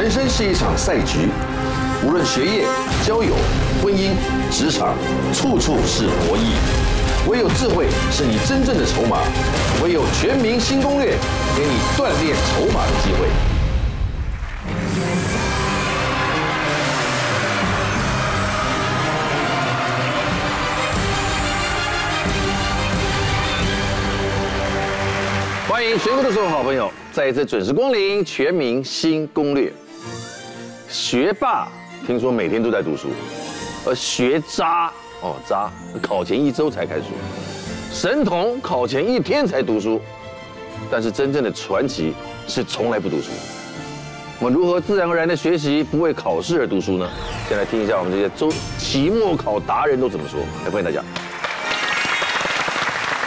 人生是一场赛局，无论学业、交友、婚姻、职场，处处是博弈。唯有智慧是你真正的筹码，唯有全民新攻略，给你锻炼筹码的机会。欢迎全国的所有好朋友再一次准时光临《全民新攻略》。学霸听说每天都在读书，而学渣哦渣考前一周才开书，神童考前一天才读书，但是真正的传奇是从来不读书。我们如何自然而然的学习，不为考试而读书呢？先来听一下我们这些周期末考达人都怎么说。来欢迎大家。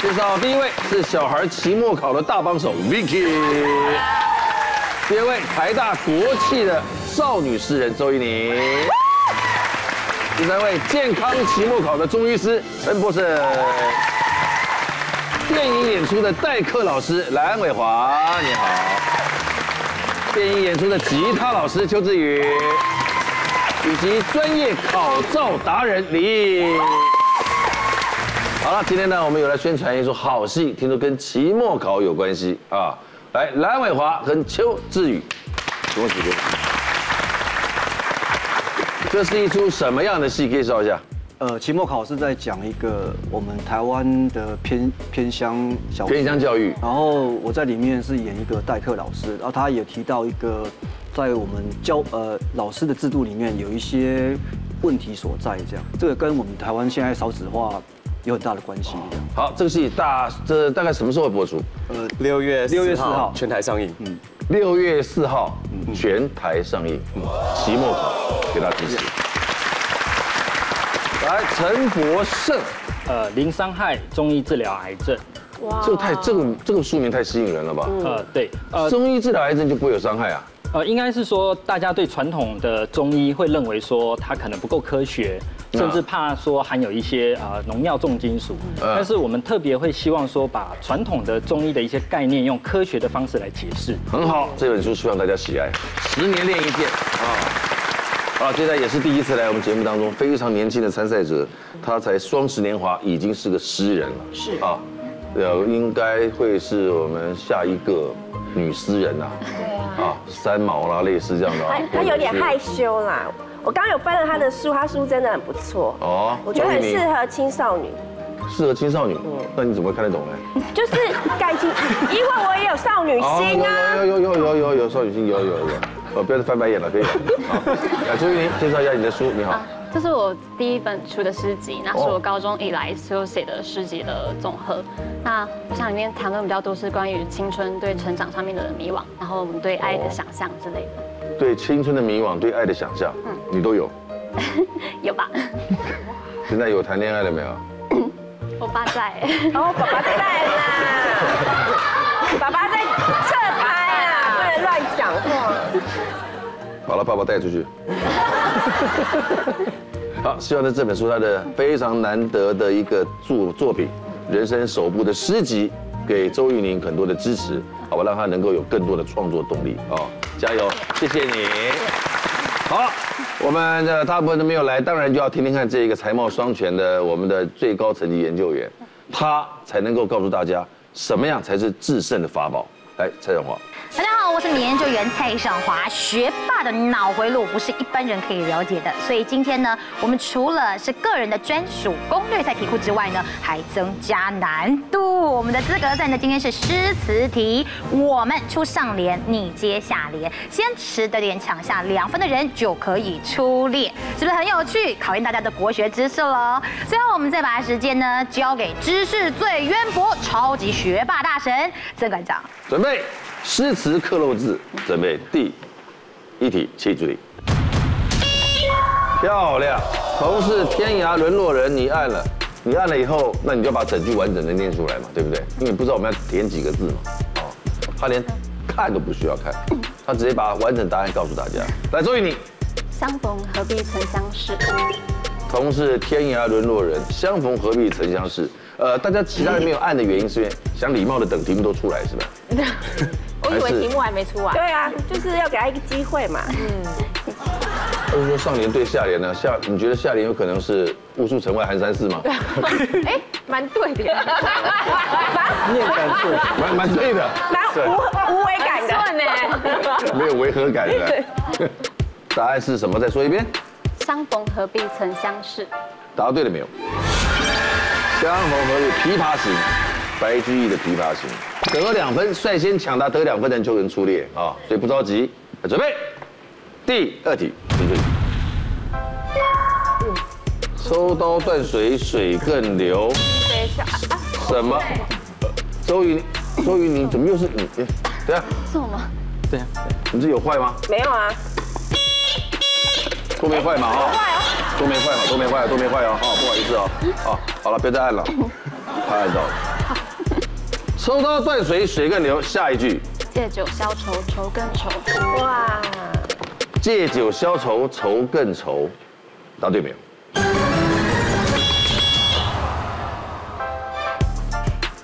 介绍第一位是小孩期末考的大帮手 Vicky，第二位台大国企的少女诗人周怡宁，第三位健康期末考的中医师陈博士，电影演出的代课老师蓝伟华，你好，电影演出的吉他老师邱志宇，以及专业考照达人李毅。好了，今天呢，我们有来宣传一出好戏，听说跟期末考有关系啊！来，蓝伟华跟邱志宇，恭喜恭喜！这是一出什么样的戏？介绍一下。呃，期末考是在讲一个我们台湾的偏偏乡小偏乡教育，然后我在里面是演一个代课老师，然后他也提到一个在我们教呃老师的制度里面有一些问题所在，这样这个跟我们台湾现在少子化。有很大的关系。好，这个戏大这大概什么时候会播出？呃，六月六月四号全台上映。嗯，六月四号全台上映。期末考，给大家提示。来，陈博胜，呃，零伤害中医治疗癌症。哇，这个太这个这个书名太吸引人了吧？呃，对，呃，中医治疗癌症就不会有伤害啊？呃，应该是说大家对传统的中医会认为说它可能不够科学。甚至怕说含有一些啊农药重金属，但是我们特别会希望说把传统的中医的一些概念用科学的方式来解释。很好，这本书希望大家喜爱。十年练一剑啊！啊，现在也是第一次来我们节目当中，非常年轻的参赛者，他才双十年华，已经是个诗人了。是啊，呃，应该会是我们下一个女诗人啊。啊，三毛啦，类似这样的。他他有点害羞啦。我刚刚有翻了他的书，他书真的很不错哦，我觉得很适合青少女。适合青少女？嗯，那你怎么会看得懂呢？就是感情，因为我也有少女心啊。有有有有有有少女心，有有有。呃，不要再翻白眼了，可以。好，来周怡宁介绍一下你的书。你好，这是我第一本出的诗集，那是我高中以来所有写的诗集的总和。那我想里面谈论比较多是关于青春对成长上面的迷惘，然后我们对爱的想象之类的。对青春的迷惘，对爱的想象，嗯，你都有，有吧？现在有谈恋爱了没有？我爸在，哦，爸爸在啦，爸爸在侧拍啊，不能乱讲话。把他，爸爸带出去。好，希望在这本书它的非常难得的一个作作品，人生首部的诗集，给周玉宁很多的支持，好吧，让他能够有更多的创作动力啊。加油，谢谢你。好，我们的大部分都没有来，当然就要听听看这一个才貌双全的我们的最高层级研究员，他才能够告诉大家什么样才是制胜的法宝。来，蔡尚华。大家好，我是研究员蔡尚华。学霸的脑回路不是一般人可以了解的，所以今天呢，我们除了是个人的专属攻略赛题库之外呢，还增加难度。我们的资格赛呢，今天是诗词题，我们出上联，你接下联，先持得点抢下两分的人就可以出列，是不是很有趣？考验大家的国学知识喽。最后，我们再把时间呢交给知识最渊博、超级学霸大神曾馆长，准备。诗词刻漏字，准备第一题，请注意。漂亮，同是天涯沦落人，你按了，你按了以后，那你就把整句完整的念出来嘛，对不对？因为你不知道我们要填几个字嘛，哦，他连看都不需要看，他直接把完整答案告诉大家。来，周怡宁，相逢何必曾相识。同是天涯沦落人，相逢何必曾相识。呃，大家其他人没有按的原因是因为想礼貌的等题目都出来，是吧？我以为题目还没出完。对啊，就是要给他一个机会嘛。嗯。或者说上联对下联呢？下你觉得下联有可能是雾数城外寒山寺吗？哎，蛮对的。念感顺，蛮蛮对的。蛮无无违感的呢。没有违和感的。答案是什么？再说一遍。相逢何必曾相识。答对了没有？相逢何必琵琶行，白居易的《琵琶行》得两分，率先抢答得两分的人就能出列啊，所以不着急，准备。第二题，请注意。抽刀断水，水更流。什么？周瑜，周瑜，你怎么又是你？对啊。是我吗？对啊。你这有坏吗？没有啊。都没坏嘛？啊。都没坏嘛？都没坏，都没坏啊。好，不好意思啊。好，好了，别再按了。太按到了。抽刀断水，水更流。下一句。借酒消愁，愁更愁。哇。借酒消愁，愁更愁，答对没有？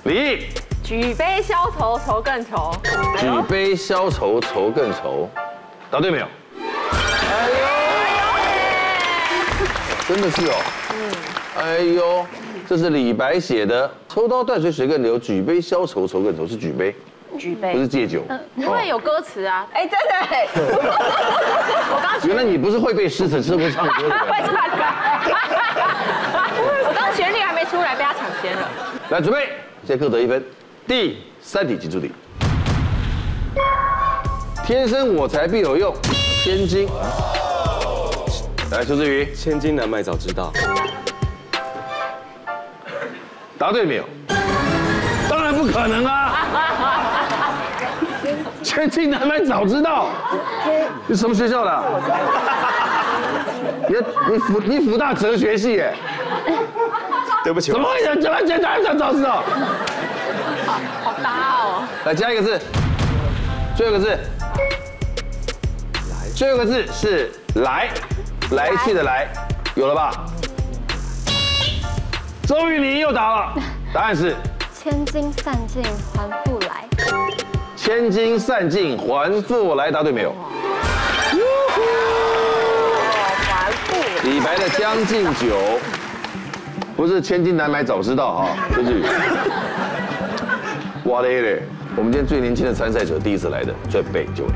李举杯消愁，愁更愁。举杯消愁，愁更愁，答对没有？哎呦，真的是哦。嗯。哎呦，这是李白写的“抽刀断水，水更流；举杯消愁，愁更愁”，是举杯。举杯不是戒酒，因为有歌词啊！哎，真的哎！我刚原来你不是会背诗词，是会唱歌的。会唱歌。我刚旋律还没出来，被他抢先了。来，准备，现在各得一分。第三题，请注意。天生我材必有用，千金。来，邱志宇。千金难买早知道。答对没有？当然不可能啊！千金难买早知道，你什么学校的？你你辅你辅大哲学系耶？对不起，怎么会想怎么简单想早知道？好搭哦！来加一个字，最后一个字，来，最后一个字是来，来去的来，有了吧？周渝民又答了，答案是千金散尽还复来。千金散尽还复来，答对没有？还复。李白的《将进酒》不是千金难买早知道哈，周志宇。哇嘞嘞！我们今天最年轻的参赛者，第一次来的，准备就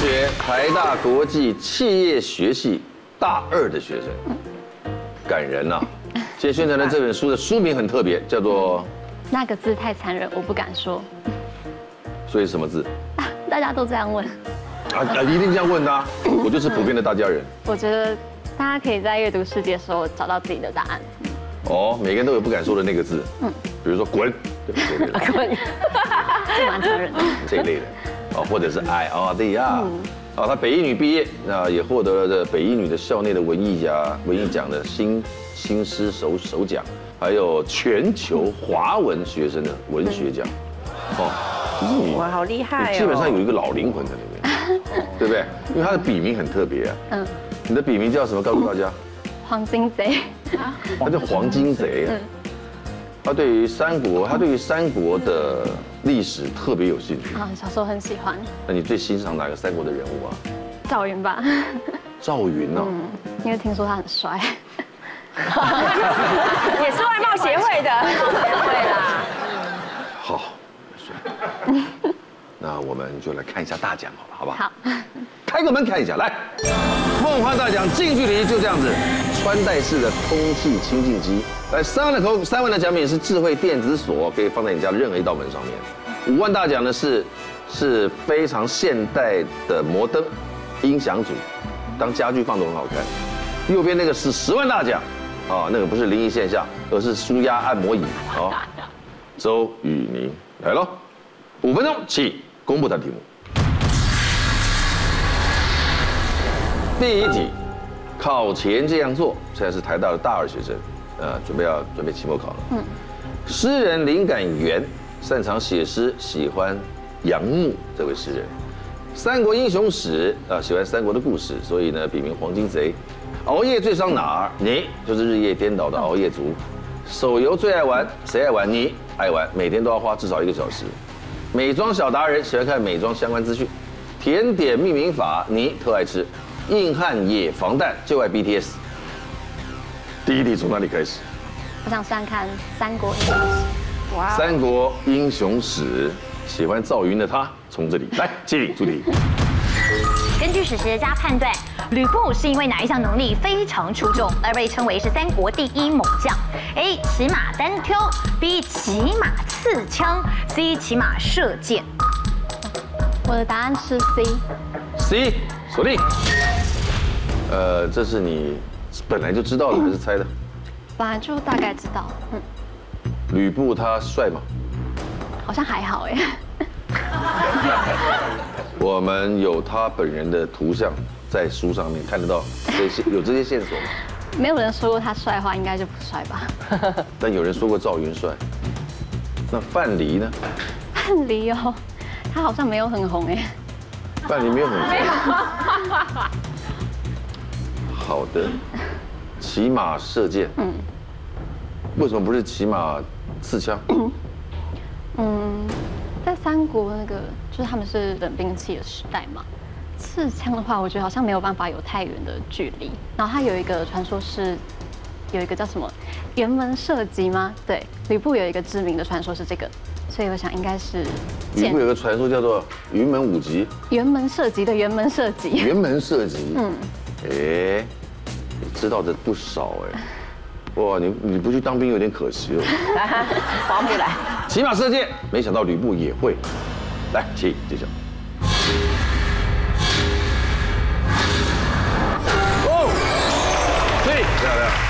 学，台大国际企业学系大二的学生。感人呐、啊！今天宣传的这本书的书名很特别，叫做 《那个字太残忍，我不敢说》。所以什么字？大家都这样问。啊啊！一定这样问的、啊，我就是普遍的大家人。我觉得大家可以在阅读世界的时候找到自己的答案。哦，每个人都有不敢说的那个字。嗯。比如说滚？滚。这蛮残忍的。这一类的，哦，或者是爱哦，对呀。啊，他北一女毕业，那也获得了这北一女的校内的文艺奖文艺奖的新新诗首首奖，还有全球华文学生的文学奖。哦，你哇，好厉害哦！基本上有一个老灵魂在里面，对不对？因为他的笔名很特别啊。嗯。你的笔名叫什么？告诉大家。黄金贼。他叫黄金贼。嗯。他对于三国，他对于三国的历史特别有兴趣啊，小时候很喜欢。那你最欣赏哪个三国的人物啊？赵云吧。赵云呢。嗯，因为听说他很帅。也是外貌协会的。协会啦。好，那我们就来看一下大奖，好了，好不好？好。开个门看一下，来，梦幻大奖近距离就这样子，穿戴式的空气清净机。来，三万的口，三万的奖品是智慧电子锁，可以放在你家的任何一道门上面。五万大奖呢是是非常现代的摩登音响组，当家具放都很好看。右边那个是十万大奖，啊，那个不是灵异现象，而是舒压按摩椅。好，周雨宁来喽，五分钟起公布他的题目。第一题，考前这样做，现在是台大的大二学生。呃，准备要准备期末考了。嗯，诗人灵感源，擅长写诗，喜欢杨牧这位诗人。三国英雄史啊，喜欢三国的故事，所以呢，笔名黄金贼。熬夜最伤哪儿？你就是日夜颠倒的熬夜族。手游最爱玩，谁爱玩？你爱玩，每天都要花至少一个小时。美妆小达人喜欢看美妆相关资讯。甜点命名法，你特爱吃。硬汉也防弹，就爱 BTS。第一题从哪里开始？我想试试看《三国英雄史》。哇！三国英雄史，喜欢赵云的他，从这里来接你出题。根据史学家判断，吕布是因为哪一项能力非常出众而被称为是三国第一猛将？A. 骑马单挑，B. 骑马刺枪，C. 骑马射箭。我的答案是 C。C，锁定。呃，这是你本来就知道的还是猜的？本来就大概知道。嗯。吕布他帅吗？好像还好哎。我们有他本人的图像在书上面看得到，这些有这些线索吗？没有人说过他帅的话，应该就不帅吧？但有人说过赵云帅。那范蠡呢？范蠡哦，他好像没有很红哎。范蠡没有很红。好的，骑马射箭。嗯。为什么不是骑马刺枪？嗯。在三国那个，就是他们是冷兵器的时代嘛。刺枪的话，我觉得好像没有办法有太远的距离。然后它有一个传说是，有一个叫什么辕门射戟吗？对，吕布有一个知名的传说是这个，所以我想应该是。吕布有个传说叫做云门舞集。辕门射戟的辕门射戟。辕门射戟。嗯。哎，你知道的不少哎。哇，你你不去当兵有点可惜哦。划不来。骑马射箭，没想到吕布也会。来，请揭晓。哦，对，漂亮。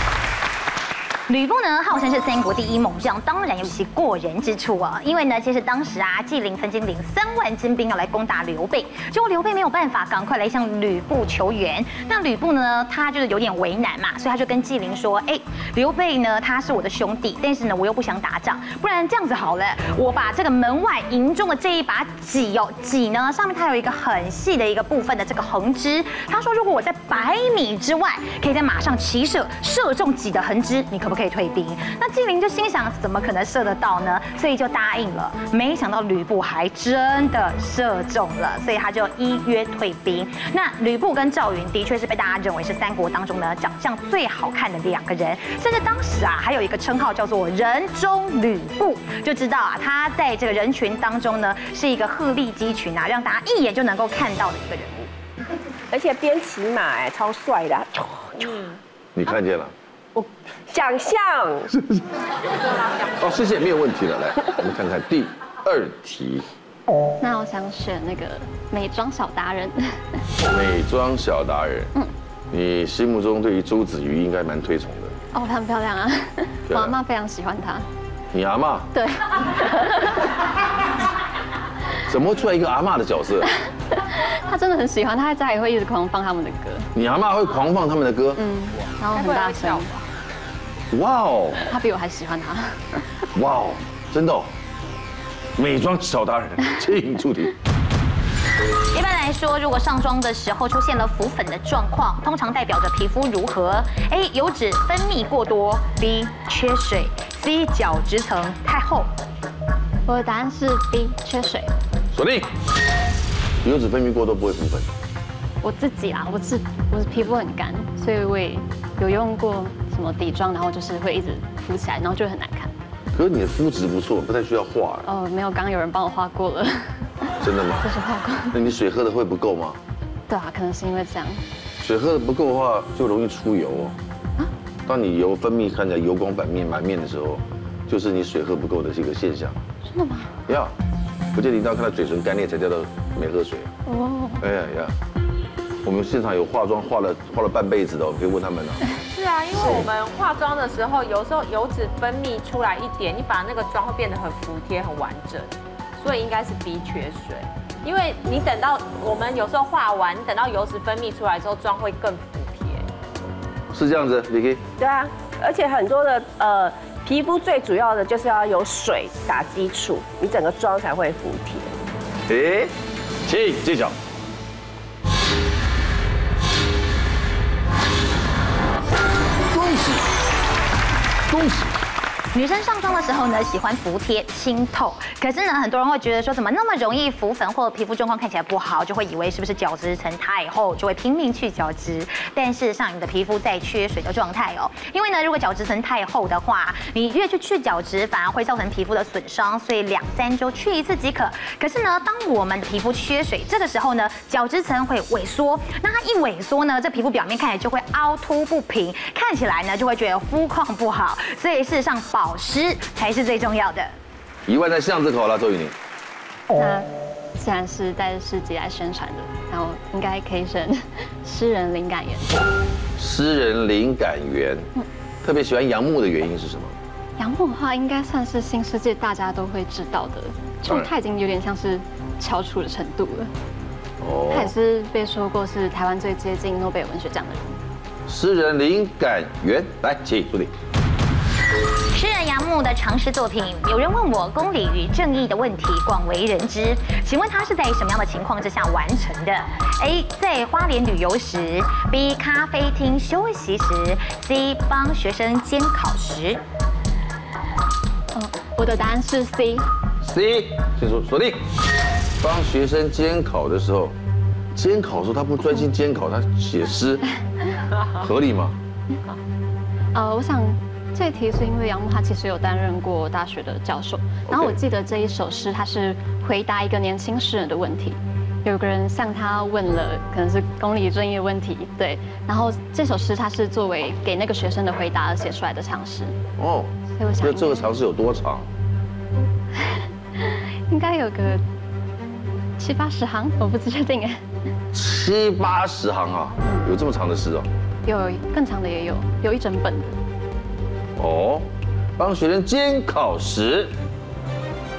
吕布呢，号称是三国第一猛将，当然有其过人之处啊。因为呢，其实当时啊，纪灵曾经领三万精兵要来攻打刘备，结果刘备没有办法，赶快来向吕布求援。那吕布呢，他就是有点为难嘛，所以他就跟纪灵说：“哎，刘备呢，他是我的兄弟，但是呢，我又不想打仗，不然这样子好了，我把这个门外营中的这一把戟哦，戟呢上面它有一个很细的一个部分的这个横枝。他说，如果我在百米之外，可以在马上骑射射中戟的横枝，你可不可以？”退兵，那纪灵就心想，怎么可能射得到呢？所以就答应了。没想到吕布还真的射中了，所以他就依约退兵。那吕布跟赵云的确是被大家认为是三国当中呢长相最好看的两个人，甚至当时啊还有一个称号叫做“人中吕布”，就知道啊他在这个人群当中呢是一个鹤立鸡群啊，让大家一眼就能够看到的一个人物。而且边骑马哎，超帅的。嗯，你看见了。想象。哦，谢谢，没有问题了。来，我们看看第二题。那我想选那个美妆小达人。美妆小达人。嗯。你心目中对于周子瑜应该蛮推崇的。哦，她很漂亮啊。我阿妈非常喜欢她。你阿妈？对。怎么会出来一个阿妈的角色？她真的很喜欢，她在家里会一直狂放他们的歌。你阿妈会狂放他们的歌？嗯。然后很大声。哇哦！他比我还喜欢他。哇哦，真的哦！美妆小达人，请出题。一般来说，如果上妆的时候出现了浮粉的状况，通常代表着皮肤如何？A. 油脂分泌过多；B. 缺水；C. 角质层太厚。我的答案是 B. 缺水。锁定。油脂分泌过多不会浮粉。我自己啊，我是我是皮肤很干，所以我也有用过。什么底妆，然后就是会一直浮起来，然后就会很难看。可是你的肤质不错，不太需要画。哦，没有，刚刚有人帮我画过了。真的吗？就是画过。那你水喝的会不够吗？对啊，可能是因为这样。水喝的不够的话，就容易出油哦。啊？当你油分泌看起来油光满面满面的时候，就是你水喝不够的这个现象。真的吗？呀，不见得一定要看到嘴唇干裂才叫做没喝水。哦。哎呀呀。我们现场有化妆化了化了半辈子的，我可以问他们了。是啊，因为我们化妆的时候，有时候油脂分泌出来一点，你把那个妆会变得很服帖、很完整，所以应该是 B 缺水。因为你等到我们有时候化完，等到油脂分泌出来之后，妆会更服帖。是这样子，Vicky。对啊，而且很多的呃皮肤最主要的就是要有水打基础，你整个妆才会服帖。诶，请揭晓。恭喜。女生上妆的时候呢，喜欢服帖清透，可是呢，很多人会觉得说，怎么那么容易浮粉，或者皮肤状况看起来不好，就会以为是不是角质层太厚，就会拼命去角质。但事实上，你的皮肤在缺水的状态哦，因为呢，如果角质层太厚的话，你越去去角质，反而会造成皮肤的损伤，所以两三周去一次即可。可是呢，当我们皮肤缺水，这个时候呢，角质层会萎缩，那它一萎缩呢，这皮肤表面看起来就会凹凸不平，看起来呢就会觉得肤况不好，所以事实上保湿才是最重要的。一万在巷子口了，周雨宁。那既然是带着诗集来宣传的，然后应该可以选诗人灵感源。诗人灵感源，特别喜欢杨牧的原因是什么？杨牧的话，应该算是新世界大家都会知道的，就他已经有点像是翘楚的程度了。哦。他也是被说过是台湾最接近诺贝尔文学奖的人。诗人灵感源，来，请助理。诗人杨牧的长诗作品，有人问我公理与正义的问题广为人知，请问他是在什么样的情况之下完成的？A. 在花莲旅游时，B. 咖啡厅休息时，C. 帮学生监考时。嗯，我的答案是 C。C，请说锁定。帮学生监考的时候，监考的时候他不专心监考，他写诗，合理吗？呃，我想。这一题是因为杨牧他其实有担任过大学的教授，然后我记得这一首诗他是回答一个年轻诗人的问题，有个人向他问了可能是公理正义的问题，对，然后这首诗他是作为给那个学生的回答而写出来的长诗。哦，所以我想，那这个长诗有多长？应该有个七八十行，我不确定哎。七八十行啊，有这么长的诗哦？有更长的也有，有一整本的。哦，帮学生监考时，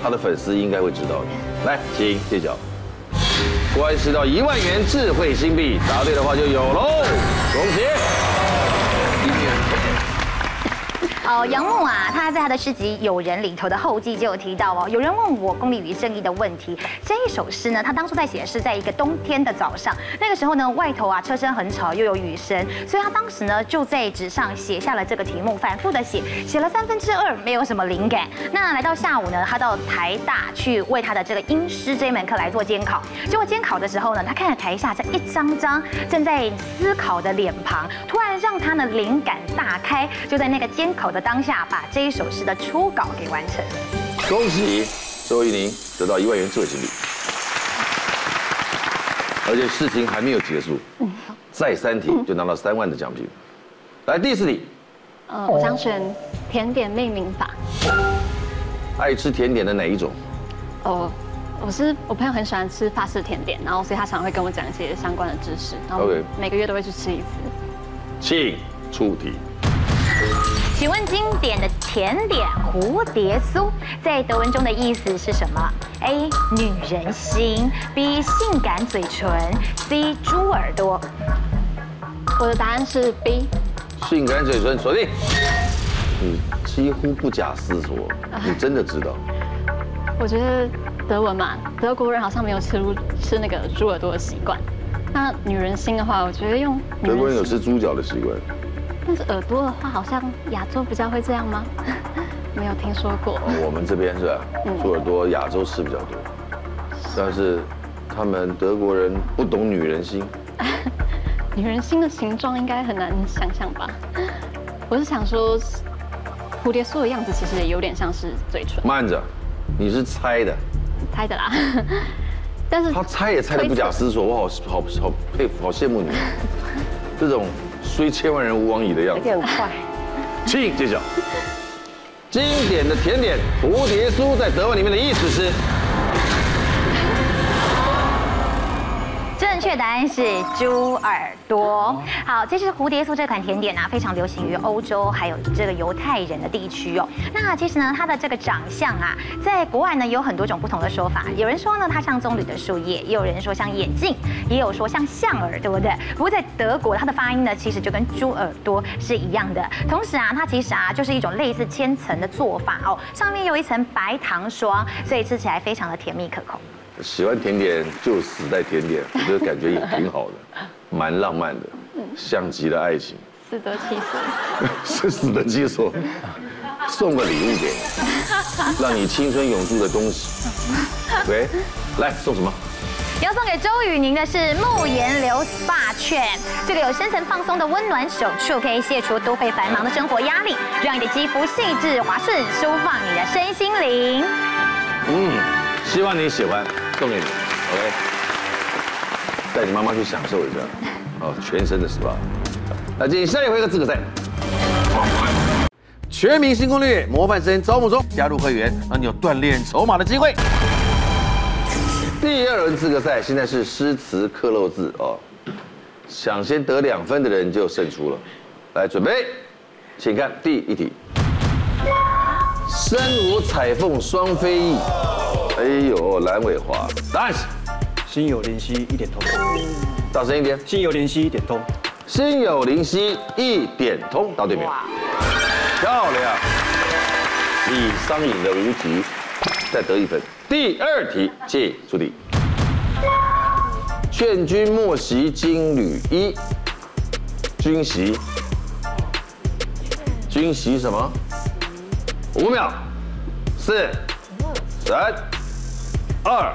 他的粉丝应该会知道的。来，请揭晓。关系到一万元智慧新币，答对的话就有喽，恭喜。哦，杨牧啊，他在他的诗集《友人》里头的后记就有提到哦，有人问我公理与正义的问题。这一首诗呢，他当初在写是在一个冬天的早上，那个时候呢，外头啊车声很吵，又有雨声，所以他当时呢就在纸上写下了这个题目，反复的写，写了三分之二，没有什么灵感。那来到下午呢，他到台大去为他的这个英诗这一门课来做监考。结果监考的时候呢，他看着台下这一张张正在思考的脸庞，突然让他的灵感大开，就在那个监考的。当下把这一首诗的初稿给完成，恭喜周玉宁得到一万元智慧新币，而且事情还没有结束，再三题就拿到三万的奖品。来第四题，呃，我想选甜点命名法。爱吃甜点的哪一种？哦，我是我朋友很喜欢吃法式甜点，然后所以他常会跟我讲一些相关的知识，然后每个月都会去吃一次。请出题。请问经典的甜点蝴蝶酥在德文中的意思是什么？A. 女人心，B. 性感嘴唇，C. 猪耳朵。我的答案是 B。性感嘴唇锁定。你几乎不假思索，你真的知道？我觉得德文嘛，德国人好像没有吃吃那个猪耳朵的习惯。那女人心的话，我觉得用德国人有吃猪脚的习惯。但是耳朵的话，好像亚洲比较会这样吗？没有听说过。我们这边是吧？猪耳朵亚洲吃比较多，但是他们德国人不懂女人心。女人心的形状应该很难想象吧？我是想说，蝴蝶酥的样子其实也有点像是嘴唇。慢着，你是猜的？猜的啦。但是他猜也猜得不假思索，我好好好佩服，好羡慕你。这种。虽千万人吾往矣的样子，有点快。请揭晓。经典的甜点蝴蝶酥在德文里面的意思是？正确答案是猪耳朵。好，其实蝴蝶酥这款甜点啊，非常流行于欧洲还有这个犹太人的地区哦。那其实呢，它的这个长相啊，在国外呢有很多种不同的说法。有人说呢，它像棕榈的树叶；也有人说像眼镜；也有说像象耳对不对。不过在德国，它的发音呢，其实就跟猪耳朵是一样的。同时啊，它其实啊，就是一种类似千层的做法哦，上面有一层白糖霜，所以吃起来非常的甜蜜可口。喜欢甜点就死在甜点，我觉得感觉也挺好的，蛮浪漫的，像极了爱情。死得其所。是死得其所，送个礼物给你，让你青春永驻的东西。喂，来送什么？要送给周雨宁的是慕颜流 SPA 券，这个有深层放松的温暖手触，可以卸除都会繁忙的生活压力，让你的肌肤细致滑顺，舒放你的身心灵。嗯，希望你喜欢，送给你，OK。带你妈妈去享受一下，哦，全身的 SPA。来进行下一回合资格赛，全民新攻略模范生招募中，加入会员让你有锻炼筹码的机会。第二轮资格赛，现在是诗词刻漏字哦，想先得两分的人就胜出了。来准备，请看第一题。身无彩凤双飞翼，哎呦，蓝伟华，nice，心有灵犀一点通。大声一点，心有灵犀一点通。心有灵犀一点通，答对没有？漂亮，李商隐的无题，再得一分。第二题，请出题。劝君莫惜金缕衣，君惜，君惜什么？五秒，四，三，二，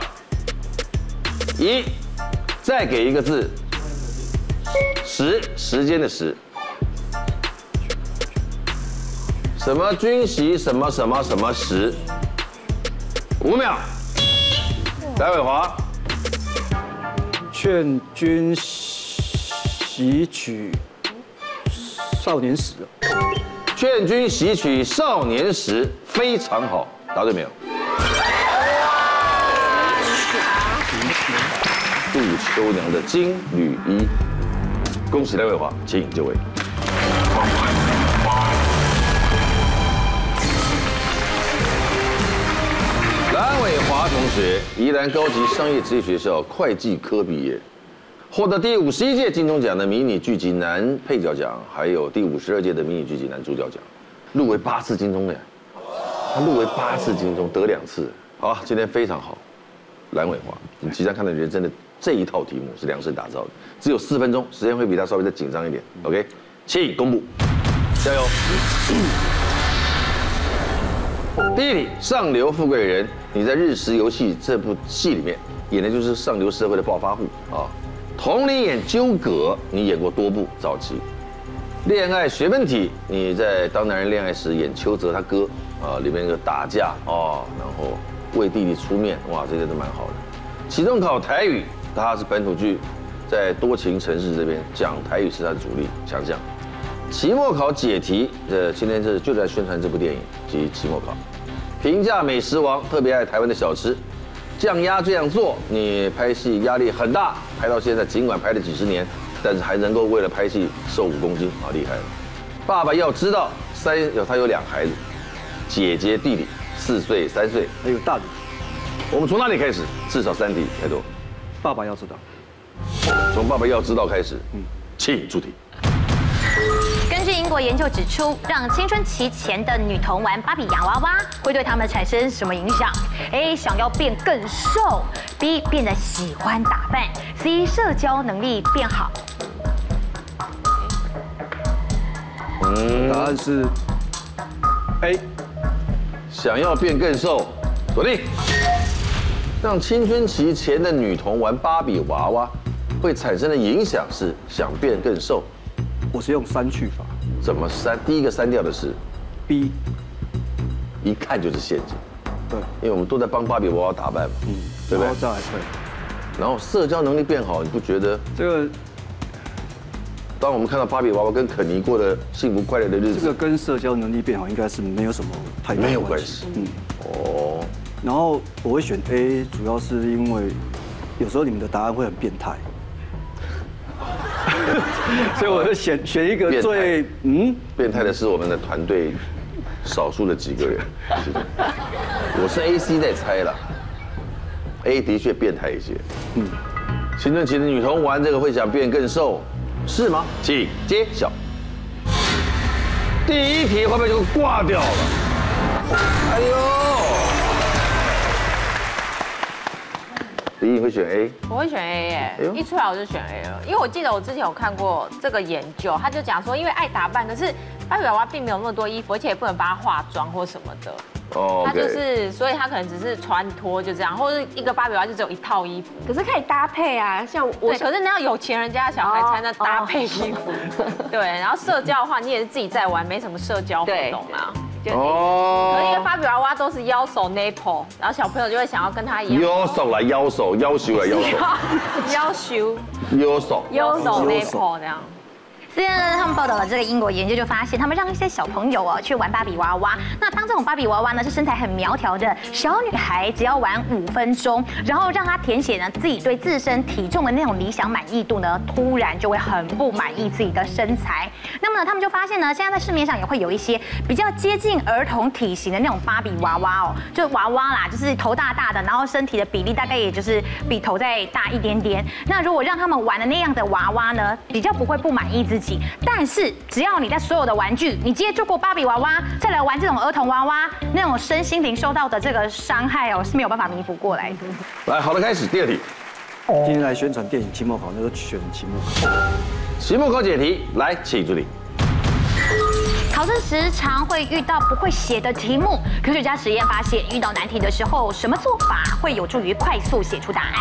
一，再给一个字。时，时间的时。什么军袭什么什么什么时？五秒，白伟华，劝君惜取少年时。劝君惜取少年时，非常好，答对没有？杜秋娘的金缕衣，恭喜白伟华，请就位。蓝伟华同学，宜兰高级商业职业学校会计科毕业，获得第五十一届金钟奖的迷你剧集男配角奖，还有第五十二届的迷你剧集男主角奖，入围八次金钟的，他入围八次金钟，得两次。好，今天非常好，蓝伟华，你即将看到人生的这一套题目是量身打造的，只有四分钟，时间会比他稍微再紧张一点。OK，请公布，加油。第一题，上流富贵人，你在《日食游戏》这部戏里面演的就是上流社会的暴发户啊。同龄演纠葛，你演过多部早期。恋爱学问题，你在《当男人恋爱时》演邱泽他哥啊，里面一个打架哦，然后为弟弟出面，哇，这些都蛮好的。期中考台语，他是本土剧，在多情城市这边讲台语是他的主力强项。期末考解题，呃，今天是就在宣传这部电影及期末考。评价美食王，特别爱台湾的小吃。酱鸭这样做，你拍戏压力很大，拍到现在尽管拍了几十年，但是还能够为了拍戏瘦五公斤，好厉害了。爸爸要知道，三有他有两孩子，姐姐弟弟四岁三岁，还有大的。我们从哪里开始？至少三题，太多。爸爸要知道。从爸爸要知道开始，嗯，请出题。根据英国研究指出，让青春期前的女童玩芭比洋娃娃会对她们产生什么影响？A. 想要变更瘦；B. 变得喜欢打扮；C. 社交能力变好。嗯，答案是 A。想要变更瘦，锁定。让青春期前的女童玩芭比娃娃会产生的影响是想变更瘦。我是用删去法，怎么删？第一个删掉的是 B，一看就是陷阱。对，因为我们都在帮芭比娃娃打扮嘛，嗯，对不对？对。然后社交能力变好，你不觉得？这个，当我们看到芭比娃娃跟肯尼过的幸福快乐的日子，这个跟社交能力变好应该是没有什么太大没有关系。嗯，哦。然后我会选 A，主要是因为有时候你们的答案会很变态。所以我就选选一个最变嗯变态的是我们的团队少数的几个人，我是 A C 在猜了，A 的确变态一些，嗯，青春期的女童玩这个会想变更瘦，是吗？请揭晓。第一题会不会就挂掉了？哎呦，第一会选 A。我会选 A 耶，一出来我就选 A 了，因为我记得我之前有看过这个研究，他就讲说，因为爱打扮，可是芭比娃娃并没有那么多衣服，而且也不能帮她化妆或什么的。哦。他就是，所以他可能只是穿脱就这样，或者一个芭比娃娃就只有一套衣服。可是可以搭配啊，像我，可是那要有钱人家的小孩才能搭配衣服。对，然后社交的话，你也是自己在玩，没什么社交活动啊。哦，因为芭比娃娃都是腰手 nipple，然后小朋友就会想要跟他一样。腰手来腰手，腰手来腰手。腰手。腰手。腰手 nipple 这样。之前呢，他们报道了这个英国研究，就发现他们让一些小朋友哦去玩芭比娃娃。那当这种芭比娃娃呢是身材很苗条的小女孩，只要玩五分钟，然后让她填写呢自己对自身体重的那种理想满意度呢，突然就会很不满意自己的身材。那么呢，他们就发现呢，现在在市面上也会有一些比较接近儿童体型的那种芭比娃娃哦，就娃娃啦，就是头大大的，然后身体的比例大概也就是比头再大一点点。那如果让他们玩的那样的娃娃呢，比较不会不满意自己。但是只要你在所有的玩具，你接触过芭比娃娃，再来玩这种儿童娃娃，那种身心灵受到的这个伤害哦，是没有办法弥补过来的。来，好的，开始第二题。今天来宣传电影期末考，那个选期末考。期末考解题，来，请助理。考生时常会遇到不会写的题目，科学家实验发现，遇到难题的时候，什么做法会有助于快速写出答案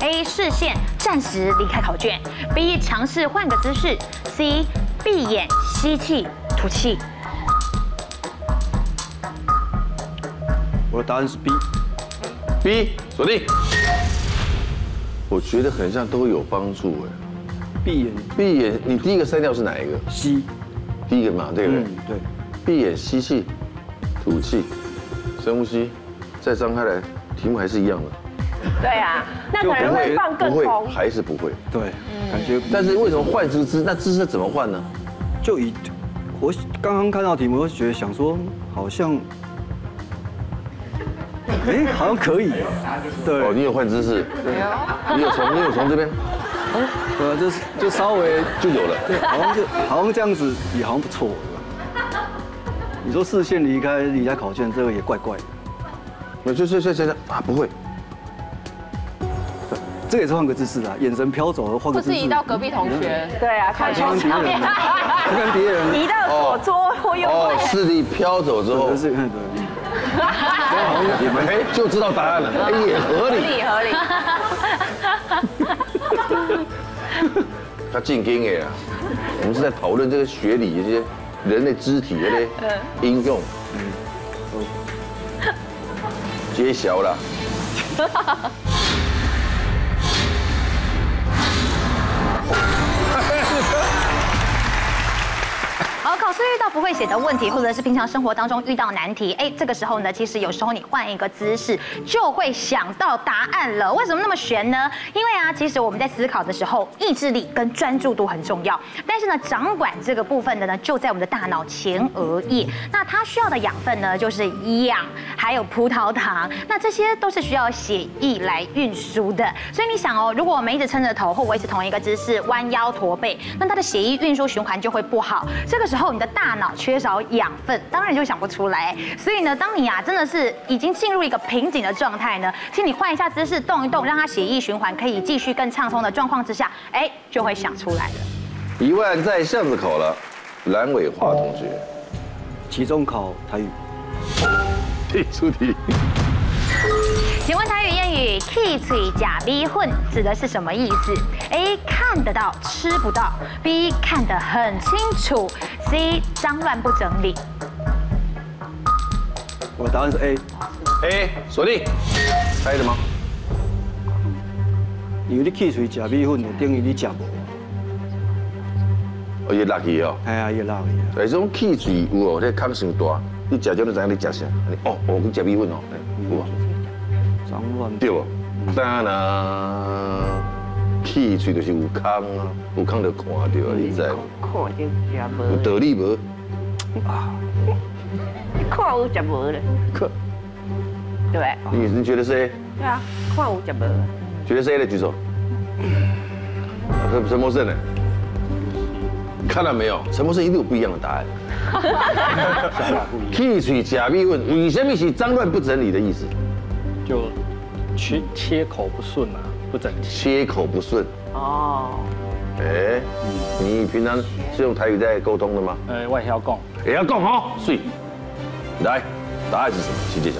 ？A. 视线暂时离开考卷；B. 尝试换个姿势；C. 闭眼吸气吐气。我的答案是 B。B 锁定。我觉得很像都有帮助哎。闭眼，闭眼，你第一个删掉是哪一个？C。第一个嘛，对不对？嗯，对。闭眼吸气，吐气，深呼吸，再张开来，题目还是一样的。对啊，那可能会放更空，还是不会？对，感觉。但是为什么换姿势？那姿势怎么换呢？就以我刚刚看到题目，我觉得想说，好像，哎，好像可以。对。哦，你有换姿势？没有。你有从你有从这边？哦，对啊，就是就稍微就有了，对，好像就好像这样子也好像不错，你说视线离开离开考卷，这个也怪怪的。我就是是是是啊，不会。这个也是换个姿势啊，眼神飘走换个姿势。不是移到隔壁同学？对啊，看窗上面。看别人。移到左桌或右。哦，视力飘走之后。是看对。你们 哎就知道答案了，哎也合理。合理合理。他进京哎啊！我们是在讨论这个学理这些人类肢体的嘞应用，嗯，揭晓了。好，考试遇到不会写的问题，或者是平常生活当中遇到难题，哎，这个时候呢，其实有时候你换一个姿势，就会想到答案了。为什么那么悬呢？因为啊，其实我们在思考的时候，意志力跟专注度很重要。但是呢，掌管这个部分的呢，就在我们的大脑前额叶。那它需要的养分呢，就是氧，还有葡萄糖。那这些都是需要血液来运输的。所以你想哦，如果我们一直撑着头或维持同一个姿势，弯腰驼背，那它的血液运输循环就会不好。这个时候。后，你的大脑缺少养分，当然就想不出来。所以呢，当你啊真的是已经进入一个瓶颈的状态呢，请你换一下姿势，动一动，让它血液循环可以继续更畅通的状况之下，哎，就会想出来了。一万在巷子口了，蓝伟华同学，期中考台语，提出题。请问台语谚语“起嘴假逼混”指的是什么意思？A 看得到吃不到，B 看得很清楚，C 脏乱不整理。我的答案是 A。A 锁定，猜的吗？因为你起嘴假逼混，就等于你假无。哦，也垃圾哦。哎呀，也垃圾。哎，这种起嘴有哦，这空伤大，你假就你知影你假啥？哦，哦，你假逼混哦，有啊。对不？当然，气嘴就是有空啊，有空就看到啊，你知？看到食无。有道理无？啊，看有食无嘞？看，对。你你觉得是 A？对啊，看有食无。觉得是 A 的举手。陈陈柏胜呢？看到没有？陈柏胜一定有不一样的答案。起嘴假逼问，为什么是脏乱不整理的意思？就切切口不顺啊，不整齐，切口不顺。哦，哎，你平常是用台语在沟通的吗？呃，外要讲，也要讲哦，所以来，答案是什么？请揭晓。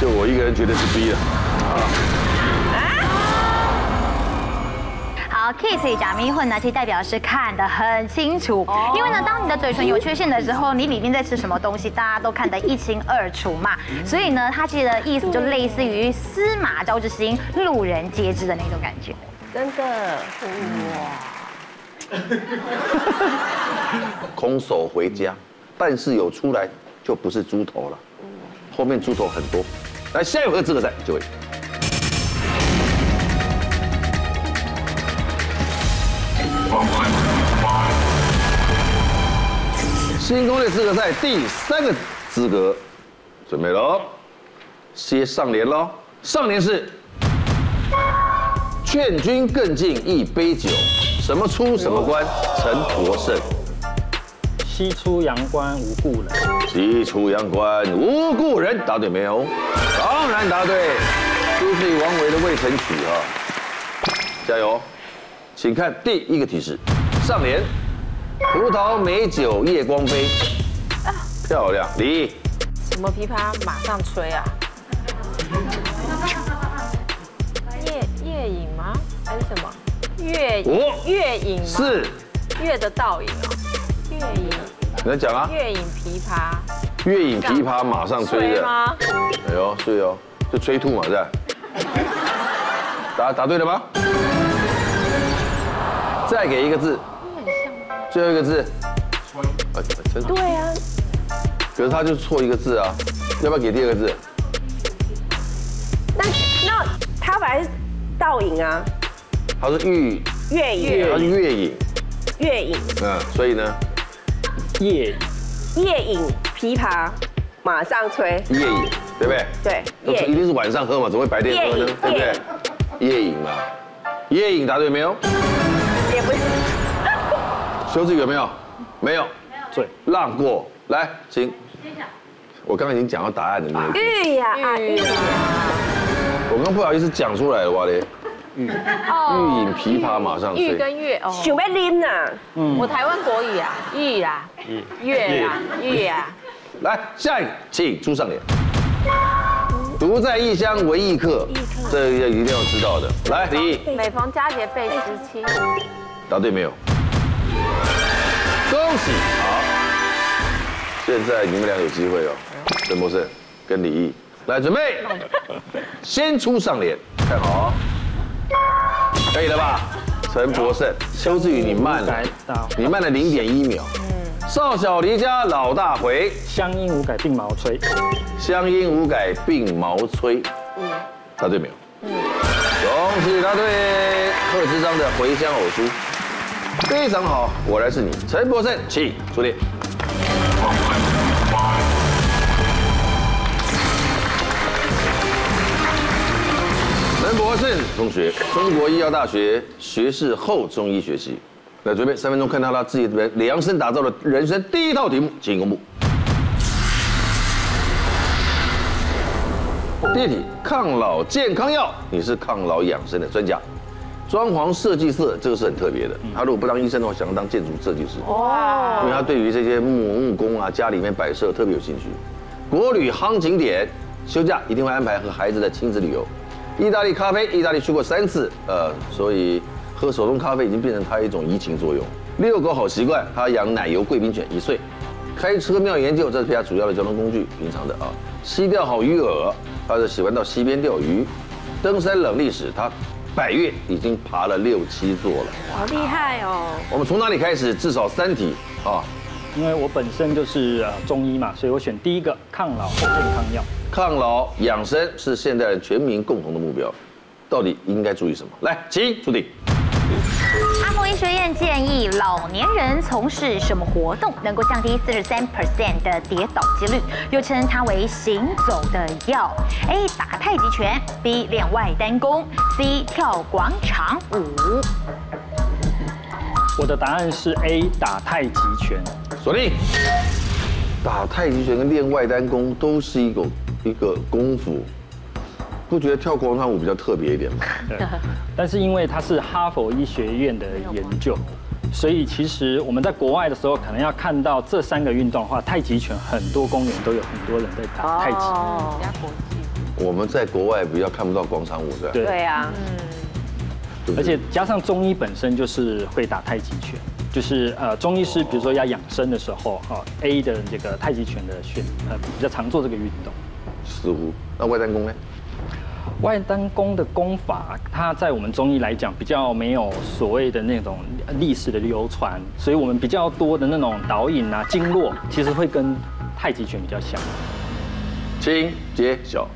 就我一个人觉得是 B 了。好，kiss 假迷混呢，其实代表是看得很清楚。因为呢，当你的嘴唇有缺陷的时候，你里面在吃什么东西，大家都看得一清二楚嘛。所以呢，它其实的意思就类似于司马昭之心，路人皆知的那种感觉。真的，哇！空手回家，但是有出来就不是猪头了，后面猪头很多。来，下一回合资格赛，就位。新攻略资格赛第三个资格，准备喽，先上联喽。上联是劝君更尽一杯酒，什么出什么关，陈国胜。西出阳关无故人。西出阳关无故人，答对没有？当然答对，出自于王维的《渭城曲》啊。加油，请看第一个提示，上联。葡萄美酒夜光杯，漂亮。李，什么琵琶马上吹啊？夜夜影吗？还是什么？月月影？是月的倒影哦。月影。你在讲啊？月影琵琶。月影琵琶马上吹的。吗？哎呦，是哦，就催吐嘛，是吧？答答对了吗？再给一个字。最后一个字，对啊，可是他就错一个字啊，要不要给第二个字？那那他本来是倒影啊，他是月月影，他是月影，月影，嗯，所以呢，夜夜影琵琶马上吹，夜影，对不对？对，夜一定是晚上喝嘛，怎么会白天喝呢？对不对？夜影嘛，夜影答对没有？也不是。修志有没有？没有，对，让过来，请。我刚刚已经讲到答案了，那个。玉呀啊玉呀！我刚不好意思讲出来了，哇嘞。玉。玉影琵琶马上吹。玉跟月哦。想要拎呐。嗯。我台湾国语啊，玉啦，月啦，玉呀。来，下一个，请出上联。独在异乡为异客，这个一定要知道的。来，李毅。每逢佳节倍思亲。答对没有？恭喜，好！现在你们俩有机会哦，陈博胜跟李毅。来准备，先出上联，看好，可以了吧？陈博胜，修志宇你慢了，你慢了零点一秒。嗯，少小离家老大回，乡音无改鬓毛衰，乡音无改鬓毛衰。嗯，答对没有？嗯，恭喜答对，贺知章的《回乡偶书》。非常好，果然是你，陈博胜，请出列。陈博胜同学，中国医药大学。学士后中医学习，来准备三分钟，看到他自己的量身打造的人生第一套题目，请公布。第一题，抗老健康药，你是抗老养生的专家。装潢设计师，这个是很特别的。他如果不当医生的话，想要当建筑设计师。哇！因为他对于这些木木工啊，家里面摆设特别有兴趣。国旅夯景点，休假一定会安排和孩子的亲子旅游。意大利咖啡，意大利去过三次，呃，所以喝手冲咖啡已经变成他一种移情作用。遛狗好习惯，他养奶油贵宾犬一岁。开车妙研究，这是他主要的交通工具，平常的啊。溪钓好鱼饵，他是喜欢到溪边钓鱼。登山冷历史，他。百月已经爬了六七座了，好厉害哦！我们从哪里开始？至少三体啊！因为我本身就是呃中医嘛，所以我选第一个抗老健康药。抗老养生是现代人全民共同的目标，到底应该注意什么？来，请出题。阿莫医学院建议老年人从事什么活动能够降低四十三 percent 的跌倒几率？又称它为行走的药。A 打太极拳，B 练外单功，C 跳广场舞。我的答案是 A 打太极拳。锁定。打太极拳跟练外单功都是一个一个功夫。不觉得跳广场舞比较特别一点吗？对。但是因为它是哈佛医学院的研究，所以其实我们在国外的时候，可能要看到这三个运动的话，太极拳很多公园都有很多人在打太极。哦。我们在国外比较看不到广场舞，是吧？对啊。嗯。而且加上中医本身就是会打太极拳，就是呃中医师比如说要养生的时候，哈 A 的这个太极拳的选呃比较常做这个运动。似乎。那外丹功呢？外丹功的功法，它在我们中医来讲比较没有所谓的那种历史的流传，所以我们比较多的那种导引啊、经络，其实会跟太极拳比较像。请揭晓。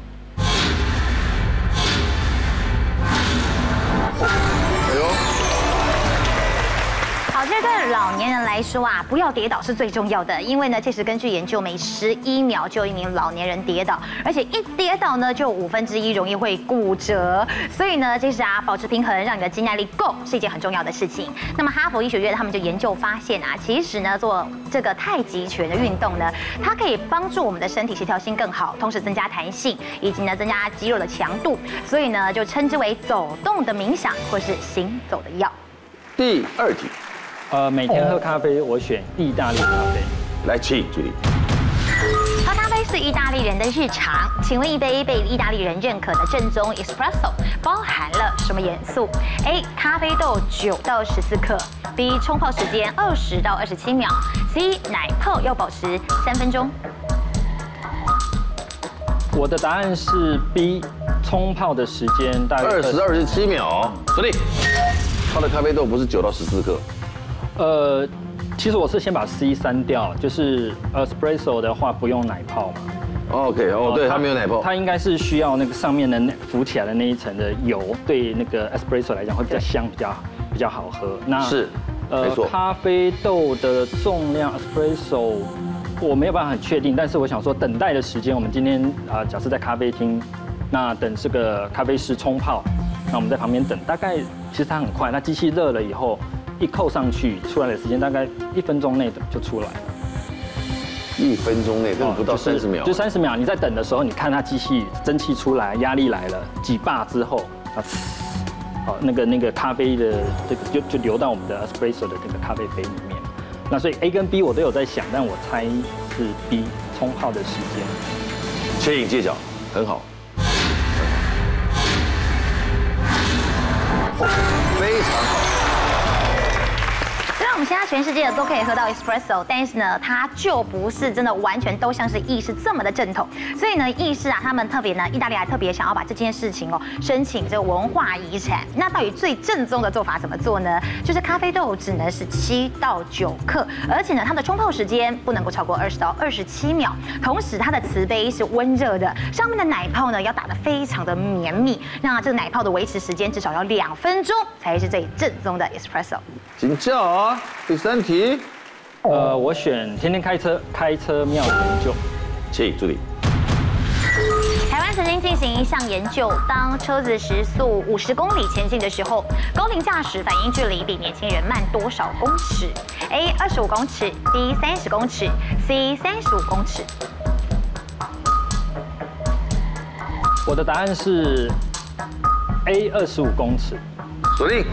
对老年人来说啊，不要跌倒是最重要的。因为呢，其实根据研究，每十一秒就一名老年人跌倒，而且一跌倒呢，就五分之一容易会骨折。所以呢，其实啊，保持平衡，让你的肌耐力够，是一件很重要的事情。那么，哈佛医学院他们就研究发现啊，其实呢，做这个太极拳的运动呢，它可以帮助我们的身体协调性更好，同时增加弹性，以及呢，增加肌肉的强度。所以呢，就称之为走动的冥想，或是行走的药。第二题。呃，每天喝咖啡，我选意大利咖啡。来，请助理。喝咖啡是意大利人的日常，请问一杯被意大利人认可的正宗 espresso 包含了什么元素？A. 咖啡豆九到十四克，B. 冲泡时间二十到二十七秒，C. 奶泡要保持三分钟。我的答案是 B. 冲泡的时间大概二十二十七秒。助理，泡的咖啡豆不是九到十四克。呃，其实我是先把 C 删掉，就是 espresso 的话不用奶泡嘛。OK，哦，对，它没有奶泡。它应该是需要那个上面的那浮起来的那一层的油，对那个 espresso 来讲会比较香，比较比较好喝。那是，没错。咖啡豆的重量 espresso 我没有办法很确定，但是我想说等待的时间，我们今天啊，假设在咖啡厅，那等这个咖啡师冲泡，那我们在旁边等，大概其实它很快，那机器热了以后。一扣上去，出来的时间大概一分钟内的就出来了。一分钟内，根本不到三十秒。就三十秒，你在等的时候，你看它机器蒸汽出来，压力来了，几巴之后，啊，好，那个那个咖啡的这个就就流到我们的 espresso 的这个咖啡杯里面。那所以 A 跟 B 我都有在想，但我猜是 B 冲泡的时间。牵引技巧，很好。非常好。我们现在全世界都可以喝到 espresso，但是呢，它就不是真的完全都像是意式这么的正统。所以呢，意式啊，他们特别呢，意大利还特别想要把这件事情哦申请这个文化遗产。那到底最正宗的做法怎么做呢？就是咖啡豆只能是七到九克，而且呢，它的冲泡时间不能够超过二十到二十七秒。同时，它的瓷杯是温热的，上面的奶泡呢要打得非常的绵密。那这个奶泡的维持时间至少要两分钟才是最正宗的 espresso。请教啊。第三题，呃，我选天天开车，开车妙研究，请助理。台湾曾经进行一项研究，当车子时速五十公里前进的时候，高龄驾驶反应距离比年轻人慢多少公尺？A 二十五公尺，B 三十公尺，C 三十五公尺。我的答案是 A 二十五公尺。锁定。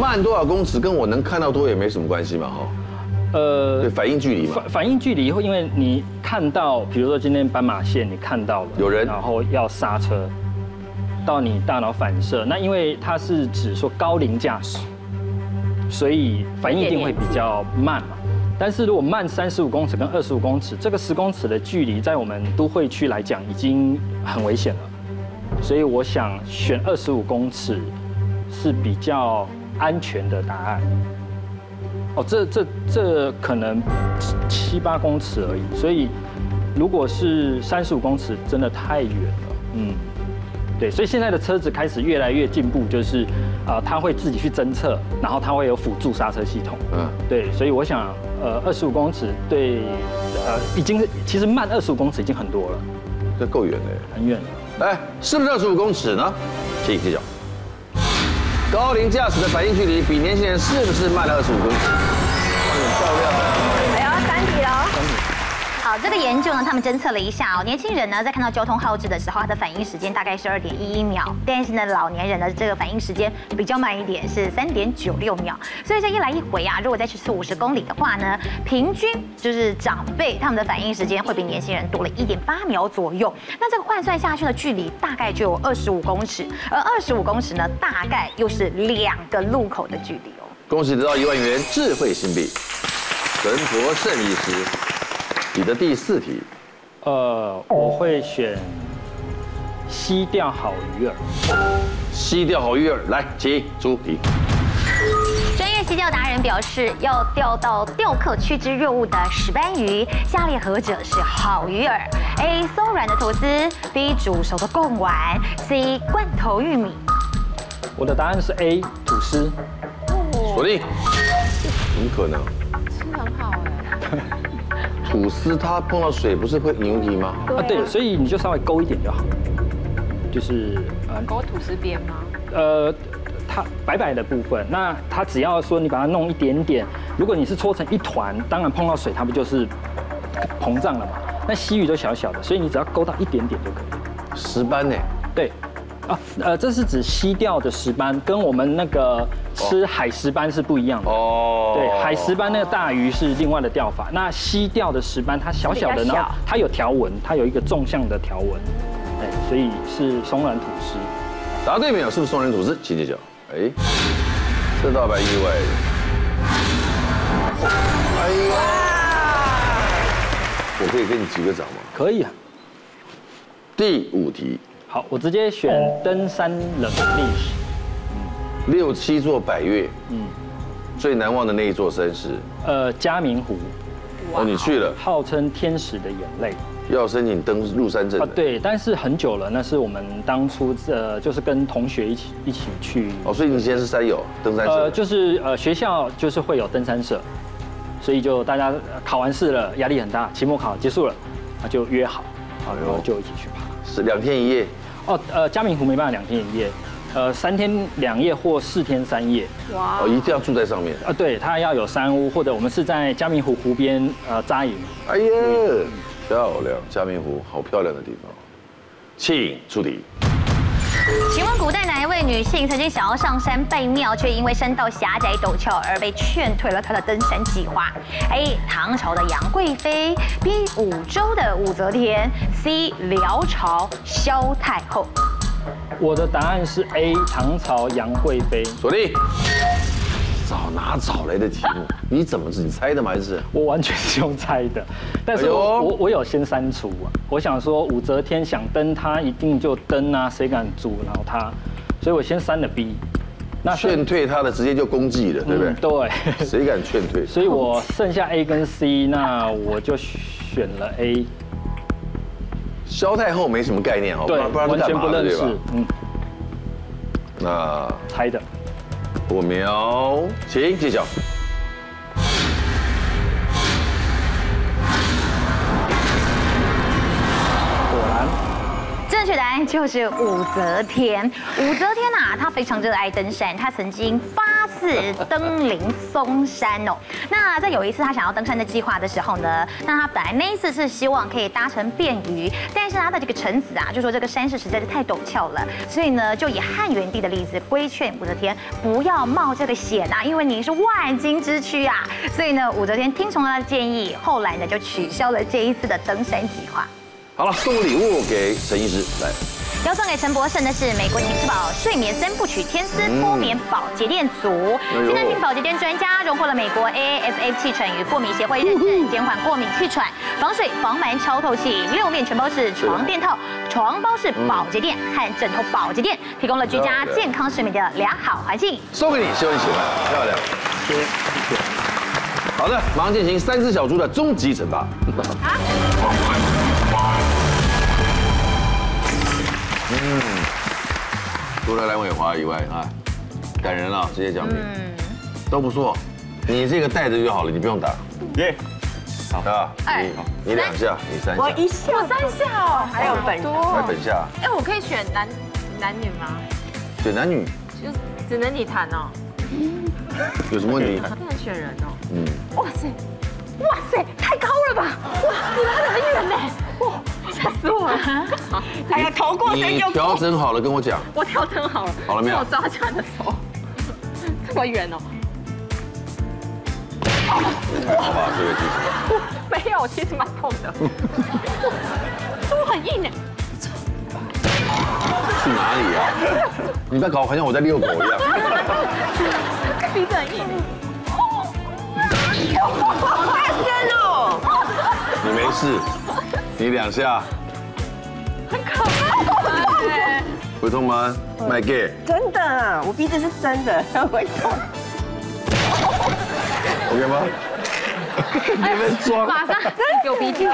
慢多少公尺跟我能看到多也没什么关系嘛，哈。呃，对，反应距离嘛。反反应距离会因为你看到，比如说今天斑马线你看到了有人，然后要刹车，到你大脑反射，那因为它是指说高龄驾驶，所以反应一定会比较慢嘛。但是如果慢三十五公尺跟二十五公尺，这个十公尺的距离在我们都会区来讲已经很危险了，所以我想选二十五公尺是比较。安全的答案。哦，这这这可能七八公尺而已，所以如果是三十五公尺，真的太远了。嗯，对，所以现在的车子开始越来越进步，就是啊，它会自己去侦测，然后它会有辅助刹车系统。嗯，对，所以我想，呃，二十五公尺对，呃，已经其实慢二十五公尺已经很多了，这够远的，很远了。哎，是不是二十五公尺呢？请揭晓。高龄驾驶的反应距离比年轻人是不是慢了二十五公尺？很漂亮。好，这个研究呢，他们侦测了一下哦，年轻人呢在看到交通号志的时候，他的反应时间大概是二点一一秒，但是呢，老年人的这个反应时间比较慢一点，是三点九六秒。所以这一来一回啊，如果再时速五十公里的话呢，平均就是长辈他们的反应时间会比年轻人多了一点八秒左右。那这个换算下去的距离大概就有二十五公尺，而二十五公尺呢，大概又是两个路口的距离哦。恭喜得到一万元智慧新币，陈博胜医师，你的第四题，呃，我会选吸钓好鱼饵。吸钓好鱼饵，来，请出题。专业吸钓达人表示，要钓到钓客趋之若鹜的石斑鱼，下列何者是好鱼饵？A. 松软的吐司，B. 煮熟的贡丸，C. 罐头玉米。我的答案是 A. 吐司。锁定。怎么可能？吃很好哎。吐司它碰到水不是会凝体吗？啊，对，所以你就稍微勾一点就好。就是呃，勾吐司边吗？呃，它白白的部分，那它只要说你把它弄一点点，如果你是搓成一团，当然碰到水它不就是膨胀了嘛？那吸鱼都小小的，所以你只要勾到一点点就可以。石斑呢？对。啊，呃，这是指吸钓的石斑，跟我们那个吃海石斑是不一样的哦。对，海石斑那个大鱼是另外的钓法，那吸钓的石斑它小小的，然后它有条纹，它有一个纵向的条纹，哎，所以是松软吐司。答对没有？是不是松软吐司？请揭晓。哎，这倒蛮意外的。哎呀，我可以给你举个掌吗？可以啊。第五题。好，我直接选登山冷历史。嗯，六七座百岳，嗯，最难忘的那一座山是？呃，嘉明湖。哦，你去了。号称天使的眼泪。要申请登入山证。啊，对，但是很久了，那是我们当初呃，就是跟同学一起一起去。哦，所以你现在是山友，登山社。呃，就是呃，学校就是会有登山社，所以就大家考完试了，压力很大，期末考结束了，那就约好，然后就一起去爬。是两天一夜。哦，呃，嘉明湖没办法两天一夜，呃，三天两夜或四天三夜。哇！哦，一定要住在上面。啊，对，它要有山屋，或者我们是在嘉明湖湖边呃扎营。哎呀，漂亮！嘉明湖好漂亮的地方。请出题。请问古代哪一位女性曾经想要上山拜庙，却因为山道狭窄陡峭而被劝退了她的登山计划？A. 唐朝的杨贵妃，B. 武周的武则天，C. 辽朝萧太后。我的答案是 A. 唐朝杨贵妃。锁定。找哪找来的题目？你怎么自己猜的吗？还是我完全是用猜的，但是我我我有先删除啊。我想说武则天想登，他一定就登啊，谁敢阻挠他？所以我先删了 B。那劝退他的直接就攻绩了，对不对？对。谁敢劝退？所以我剩下 A 跟 C，那我就选了 A。萧太后没什么概念哦，对，完全不认识。嗯。那猜的。火苗，请揭晓。果然，正确答案就是武则天。武则天啊，她非常热爱登山，她曾经。是登临嵩山哦。那在有一次他想要登山的计划的时候呢，那他本来那一次是希望可以搭乘便鱼，但是他的这个臣子啊，就说这个山势实在是太陡峭了，所以呢就以汉元帝的例子规劝武则天不要冒这个险啊，因为你是万金之躯啊。所以呢，武则天听从了他的建议，后来呢就取消了这一次的登山计划。好了，送礼物给陈医师来。要送给陈博胜的是美国紧致宝睡眠三部曲天丝脱眠保洁垫组，现在听保洁垫专家荣获了美国 AAFA 气喘与过敏协会认证，减缓过敏气喘，防水防螨超透气，六面全包式床垫套，床包式保洁垫和枕头保洁垫，提供了居家健康睡眠的良好环境。送给你，希望你喜欢，漂亮，谢谢。好的，马上进行三只小猪的终极惩罚。啊嗯，除了蓝伟华以外啊，感人了这些奖品，都不错。你这个带着就好了，你不用打。耶，好的，你你两下，你三下，我一下，我三下哦，还有本多，还本下。哎，我可以选男男女吗？选男女，就只能你弹哦。有什么问题？不能选人哦。嗯。哇塞，哇塞，太高了。吧？哇，你拉得很远哎呀，头过身就过。你调整好了跟我讲。我调整好了。好了没有？我抓起来的手，这么远哦。好吧，这个技术。没有，其实蛮痛的。猪很硬哎。去哪里啊？你不要搞好像我在遛狗一样。鼻子很硬。好大声哦！你没事，你两下。会痛吗？麦给。真的，我鼻子是真的会痛。OK 吗？你们装。马上有鼻涕。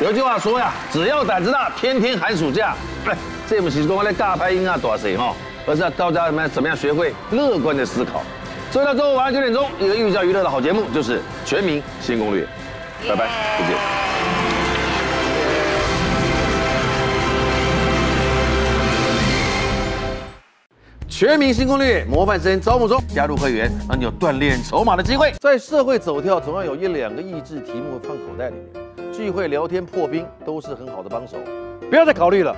有句话说呀，只要胆子大，天天寒暑假。哎，这不是说来尬拍音啊，多谁哈？而是要教大家怎么样学会乐观的思考。所以到周五晚上九点钟，一个寓教于乐的好节目就是《全民新攻略》。拜拜，再见。全民新攻略模范生招募中，加入会员让你有锻炼筹码的机会。在社会走跳，总要有一两个益智题目放口袋里面，聚会聊天破冰都是很好的帮手。不要再考虑了，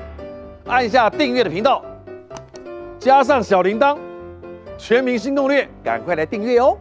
按下订阅的频道，加上小铃铛，全民新攻略，赶快来订阅哦。